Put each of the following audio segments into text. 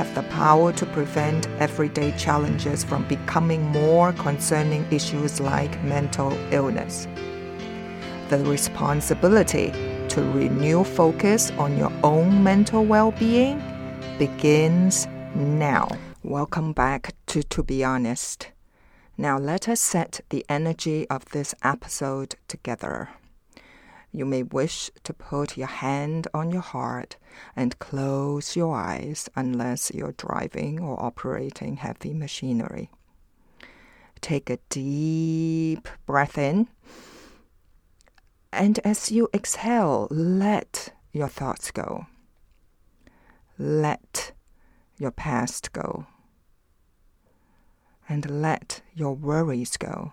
have the power to prevent everyday challenges from becoming more concerning issues like mental illness. The responsibility to renew focus on your own mental well being begins now. Welcome back to To Be Honest. Now let us set the energy of this episode together. You may wish to put your hand on your heart and close your eyes unless you're driving or operating heavy machinery. Take a deep breath in, and as you exhale, let your thoughts go. Let your past go. And let your worries go.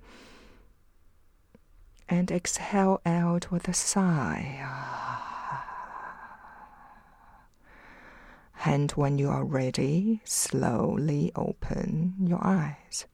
and exhale out with a sigh. And when you are ready, slowly open your eyes.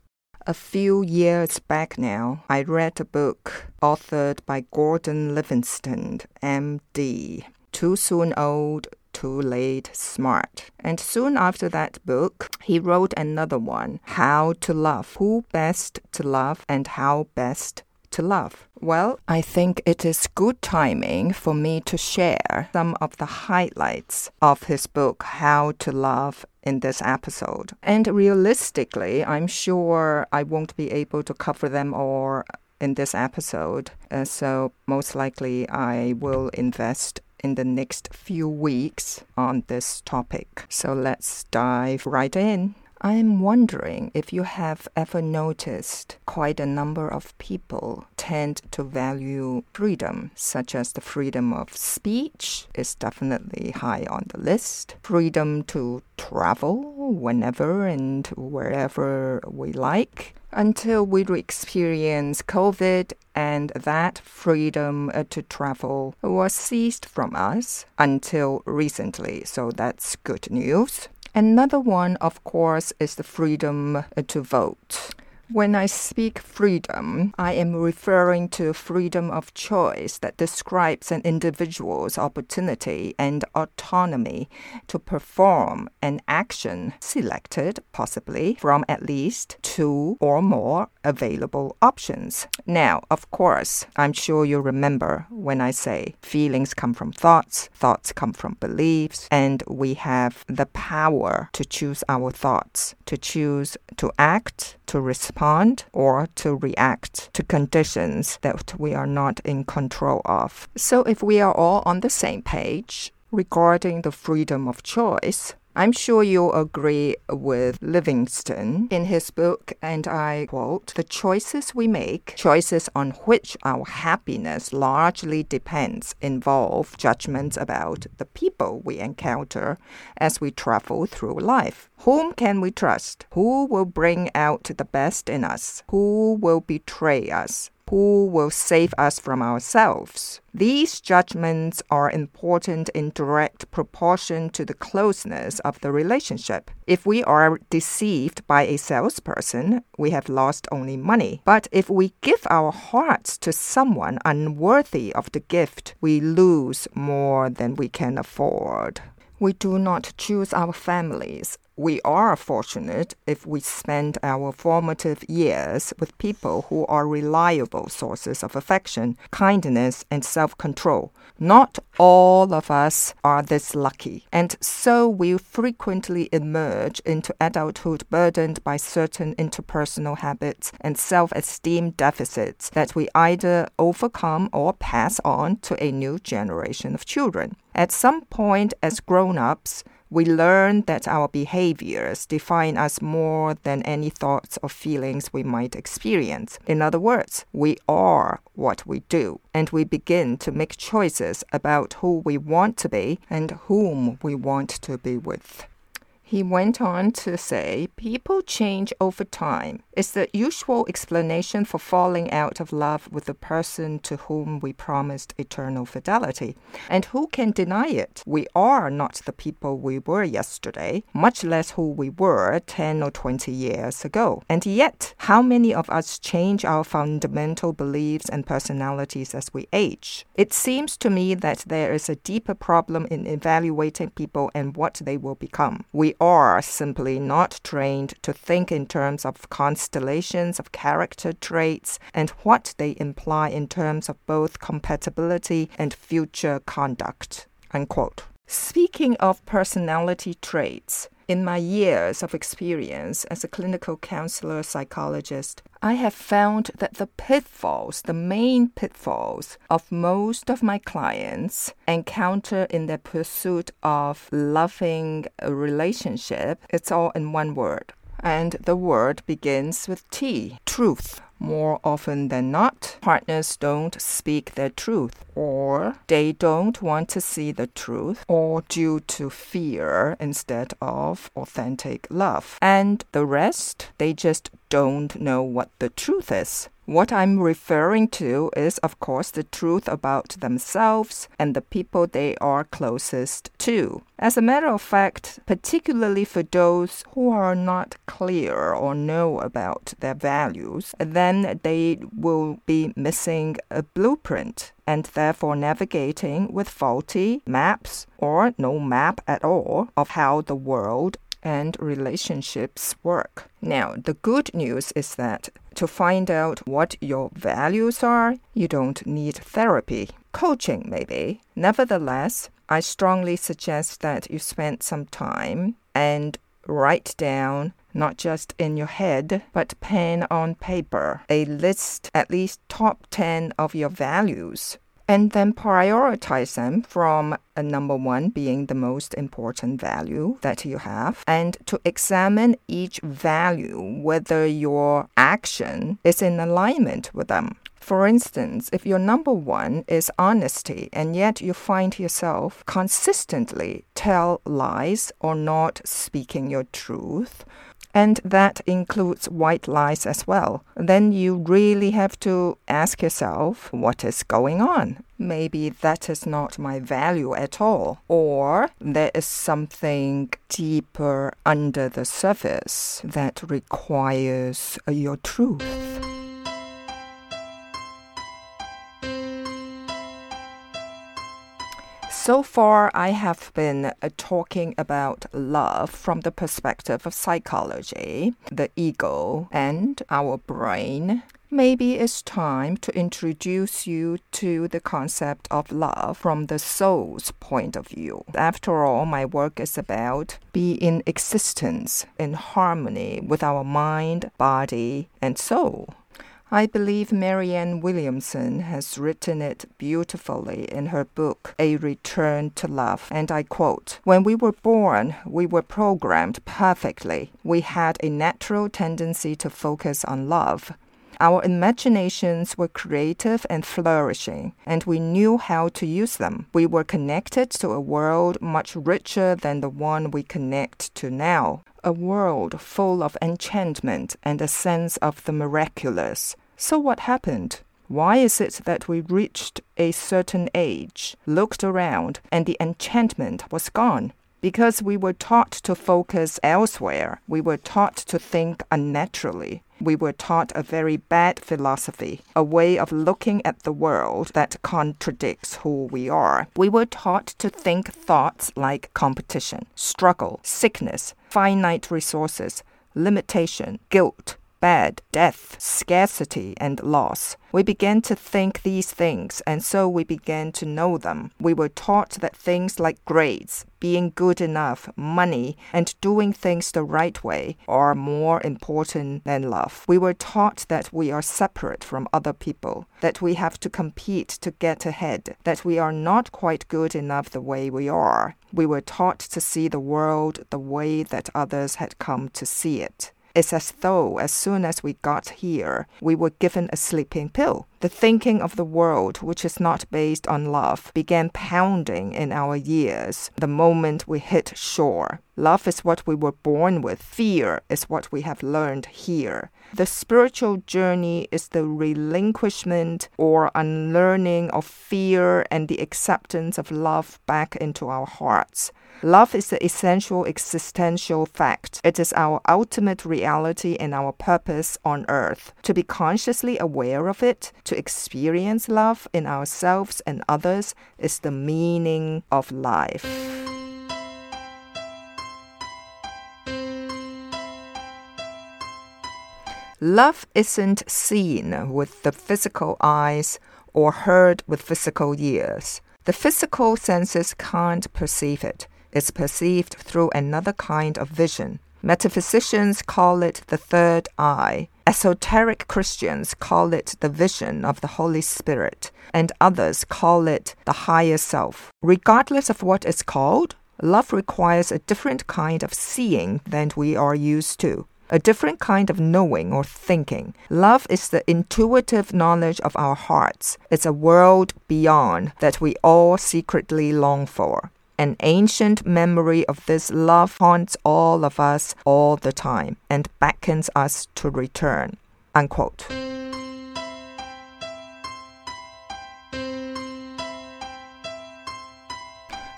A few years back now, I read a book authored by Gordon Livingston, MD, Too Soon Old, Too Late Smart. And soon after that book, he wrote another one, How to Love, Who Best to Love and How Best to love? Well, I think it is good timing for me to share some of the highlights of his book, How to Love, in this episode. And realistically, I'm sure I won't be able to cover them all in this episode. Uh, so, most likely, I will invest in the next few weeks on this topic. So, let's dive right in. I am wondering if you have ever noticed quite a number of people tend to value freedom, such as the freedom of speech is definitely high on the list, freedom to travel whenever and wherever we like, until we experience COVID and that freedom uh, to travel was seized from us until recently. So that's good news. Another one, of course, is the freedom uh, to vote. When I speak freedom, I am referring to freedom of choice that describes an individual's opportunity and autonomy to perform an action selected, possibly, from at least two or more available options. Now, of course, I'm sure you'll remember when I say feelings come from thoughts, thoughts come from beliefs, and we have the power to choose our thoughts, to choose to act, to respond respond or to react to conditions that we are not in control of. So, if we are all on the same page regarding the freedom of choice, I'm sure you'll agree with Livingston in his book, and I quote The choices we make, choices on which our happiness largely depends, involve judgments about the people we encounter as we travel through life. Whom can we trust? Who will bring out the best in us? Who will betray us? Who will save us from ourselves. These judgments are important in direct proportion to the closeness of the relationship. If we are deceived by a salesperson, we have lost only money. But if we give our hearts to someone unworthy of the gift, we lose more than we can afford. We do not choose our families. We are fortunate if we spend our formative years with people who are reliable sources of affection, kindness, and self control. Not all of us are this lucky, and so we frequently emerge into adulthood burdened by certain interpersonal habits and self esteem deficits that we either overcome or pass on to a new generation of children. At some point, as grown ups, we learn that our behaviors define us more than any thoughts or feelings we might experience. In other words, we are what we do, and we begin to make choices about who we want to be and whom we want to be with. He went on to say, People change over time. It's the usual explanation for falling out of love with the person to whom we promised eternal fidelity. And who can deny it? We are not the people we were yesterday, much less who we were 10 or 20 years ago. And yet, how many of us change our fundamental beliefs and personalities as we age? It seems to me that there is a deeper problem in evaluating people and what they will become. We are simply not trained to think in terms of constellations of character traits and what they imply in terms of both compatibility and future conduct. Unquote. Speaking of personality traits, in my years of experience as a clinical counselor psychologist, I have found that the pitfalls, the main pitfalls of most of my clients encounter in their pursuit of loving a relationship, it's all in one word. And the word begins with T, truth. More often than not, partners don't speak their truth, or they don't want to see the truth, or due to fear instead of authentic love. And the rest, they just don't know what the truth is. What I'm referring to is, of course, the truth about themselves and the people they are closest to. As a matter of fact, particularly for those who are not clear or know about their values, then they will be missing a blueprint and therefore navigating with faulty maps or no map at all of how the world and relationships work. Now, the good news is that to find out what your values are, you don't need therapy. Coaching, maybe. Nevertheless, I strongly suggest that you spend some time and write down not just in your head, but pen on paper, a list, at least top 10 of your values and then prioritize them from a number one being the most important value that you have, and to examine each value whether your action is in alignment with them. For instance, if your number one is honesty and yet you find yourself consistently tell lies or not speaking your truth, and that includes white lies as well, then you really have to ask yourself what is going on. Maybe that is not my value at all, or there is something deeper under the surface that requires your truth. So far, I have been uh, talking about love from the perspective of psychology, the ego, and our brain. Maybe it's time to introduce you to the concept of love from the soul's point of view. After all, my work is about be in existence in harmony with our mind, body, and soul. I believe Marianne Williamson has written it beautifully in her book, A Return to Love. And I quote When we were born, we were programmed perfectly. We had a natural tendency to focus on love. Our imaginations were creative and flourishing, and we knew how to use them. We were connected to a world much richer than the one we connect to now a world full of enchantment and a sense of the miraculous. So, what happened? Why is it that we reached a certain age, looked around, and the enchantment was gone? Because we were taught to focus elsewhere. We were taught to think unnaturally. We were taught a very bad philosophy, a way of looking at the world that contradicts who we are. We were taught to think thoughts like competition, struggle, sickness, finite resources, limitation, guilt, bad, death, scarcity, and loss. We began to think these things, and so we began to know them. We were taught that things like grades, being good enough, money, and doing things the right way are more important than love. We were taught that we are separate from other people, that we have to compete to get ahead, that we are not quite good enough the way we are. We were taught to see the world the way that others had come to see it. It's as though as soon as we got here, we were given a sleeping pill. The thinking of the world, which is not based on love, began pounding in our ears the moment we hit shore. Love is what we were born with, fear is what we have learned here. The spiritual journey is the relinquishment or unlearning of fear and the acceptance of love back into our hearts. Love is the essential existential fact. It is our ultimate reality and our purpose on earth. To be consciously aware of it, to experience love in ourselves and others, is the meaning of life. Love isn't seen with the physical eyes or heard with physical ears. The physical senses can't perceive it is perceived through another kind of vision. Metaphysicians call it the third eye. Esoteric Christians call it the vision of the Holy Spirit, and others call it the higher self. Regardless of what it's called, love requires a different kind of seeing than we are used to a different kind of knowing or thinking. Love is the intuitive knowledge of our hearts. It's a world beyond that we all secretly long for. An ancient memory of this love haunts all of us all the time and beckons us to return. Unquote.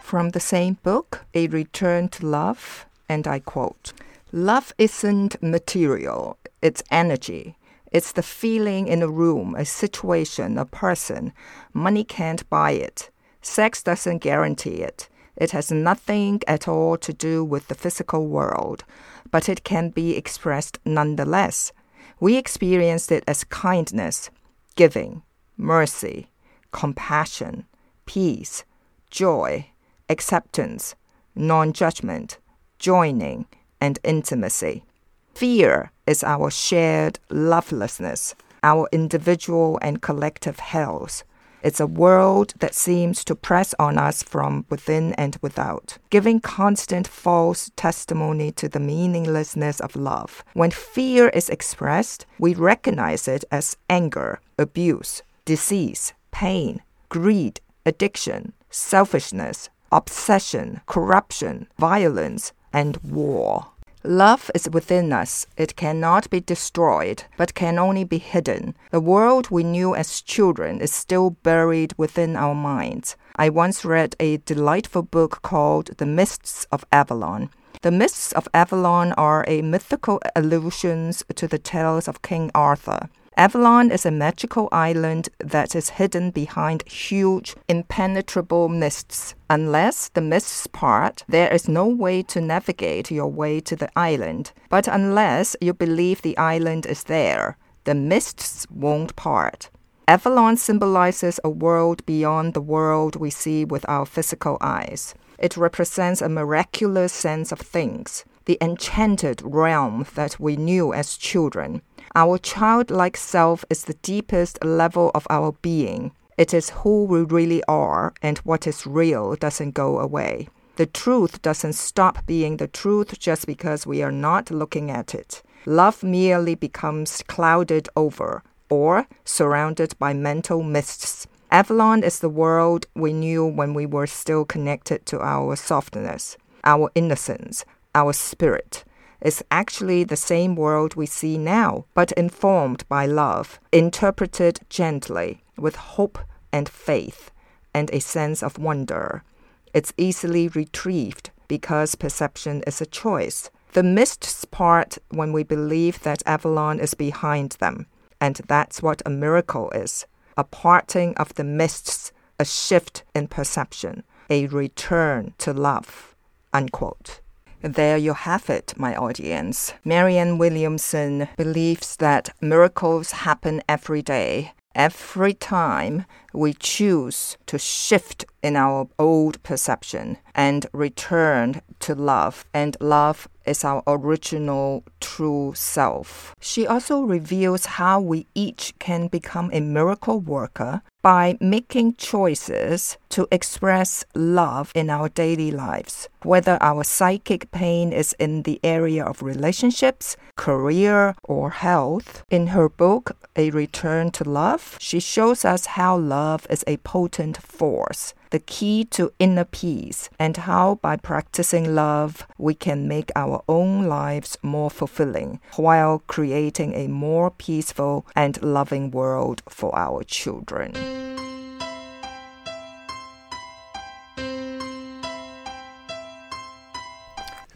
From the same book, A Return to Love, and I quote Love isn't material, it's energy. It's the feeling in a room, a situation, a person. Money can't buy it. Sex doesn't guarantee it. It has nothing at all to do with the physical world, but it can be expressed nonetheless. We experience it as kindness, giving, mercy, compassion, peace, joy, acceptance, non judgment, joining, and intimacy. Fear is our shared lovelessness, our individual and collective hells. It's a world that seems to press on us from within and without, giving constant false testimony to the meaninglessness of love. When fear is expressed, we recognize it as anger, abuse, disease, pain, greed, addiction, selfishness, obsession, corruption, violence, and war. Love is within us. It cannot be destroyed, but can only be hidden. The world we knew as children is still buried within our minds. I once read a delightful book called The Mists of Avalon. The Mists of Avalon are a mythical allusions to the tales of King Arthur. Avalon is a magical island that is hidden behind huge, impenetrable mists. Unless the mists part, there is no way to navigate your way to the island. But unless you believe the island is there, the mists won't part. Avalon symbolizes a world beyond the world we see with our physical eyes. It represents a miraculous sense of things the enchanted realm that we knew as children. Our childlike self is the deepest level of our being. It is who we really are, and what is real doesn't go away. The truth doesn't stop being the truth just because we are not looking at it. Love merely becomes clouded over or surrounded by mental mists. Avalon is the world we knew when we were still connected to our softness, our innocence, our spirit. It's actually the same world we see now, but informed by love, interpreted gently, with hope and faith, and a sense of wonder. It's easily retrieved because perception is a choice. The mists part when we believe that Avalon is behind them, and that's what a miracle is a parting of the mists, a shift in perception, a return to love. Unquote. There you have it, my audience. Marianne Williamson believes that miracles happen every day every time we choose to shift in our old perception and return to love, and love is our original true self. She also reveals how we each can become a miracle worker by making choices to express love in our daily lives, whether our psychic pain is in the area of relationships, career, or health. In her book, A Return to Love, she shows us how love is a potent force the key to inner peace, and how by practicing love we can make our own lives more fulfilling while creating a more peaceful and loving world for our children.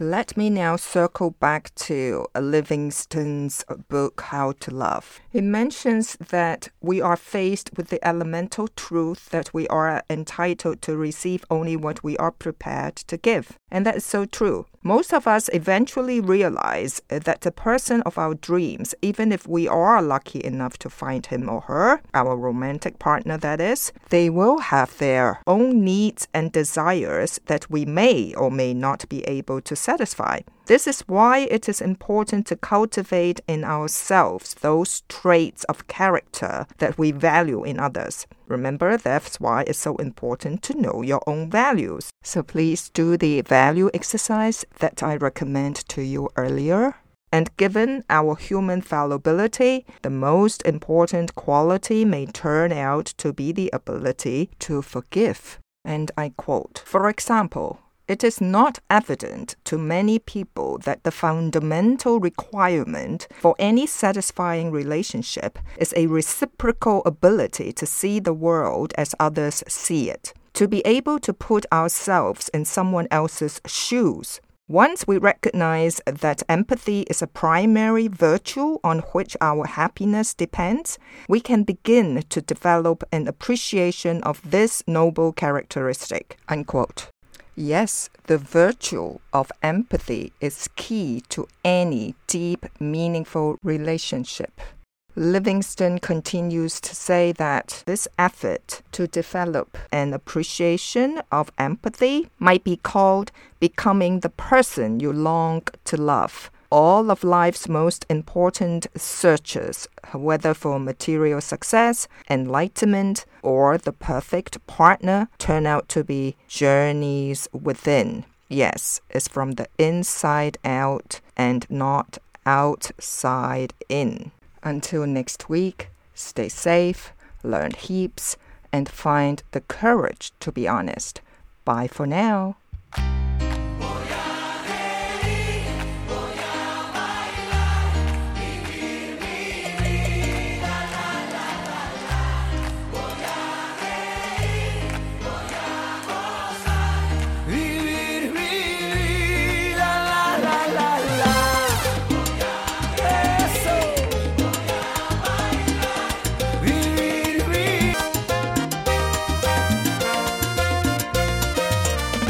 Let me now circle back to Livingston's book, How to Love. It mentions that we are faced with the elemental truth that we are entitled to receive only what we are prepared to give. And that is so true. Most of us eventually realize that the person of our dreams, even if we are lucky enough to find him or her, our romantic partner that is, they will have their own needs and desires that we may or may not be able to satisfy. This is why it is important to cultivate in ourselves those traits of character that we value in others. Remember, that's why it's so important to know your own values. So please do the value exercise that I recommended to you earlier. And given our human fallibility, the most important quality may turn out to be the ability to forgive. And I quote, for example, it is not evident to many people that the fundamental requirement for any satisfying relationship is a reciprocal ability to see the world as others see it, to be able to put ourselves in someone else's shoes. Once we recognize that empathy is a primary virtue on which our happiness depends, we can begin to develop an appreciation of this noble characteristic. Unquote. Yes, the virtue of empathy is key to any deep, meaningful relationship. Livingston continues to say that this effort to develop an appreciation of empathy might be called becoming the person you long to love all of life's most important searches, whether for material success, enlightenment, or the perfect partner, turn out to be journeys within. Yes, it's from the inside out and not outside in. Until next week, stay safe, learn heaps, and find the courage to be honest. Bye for now.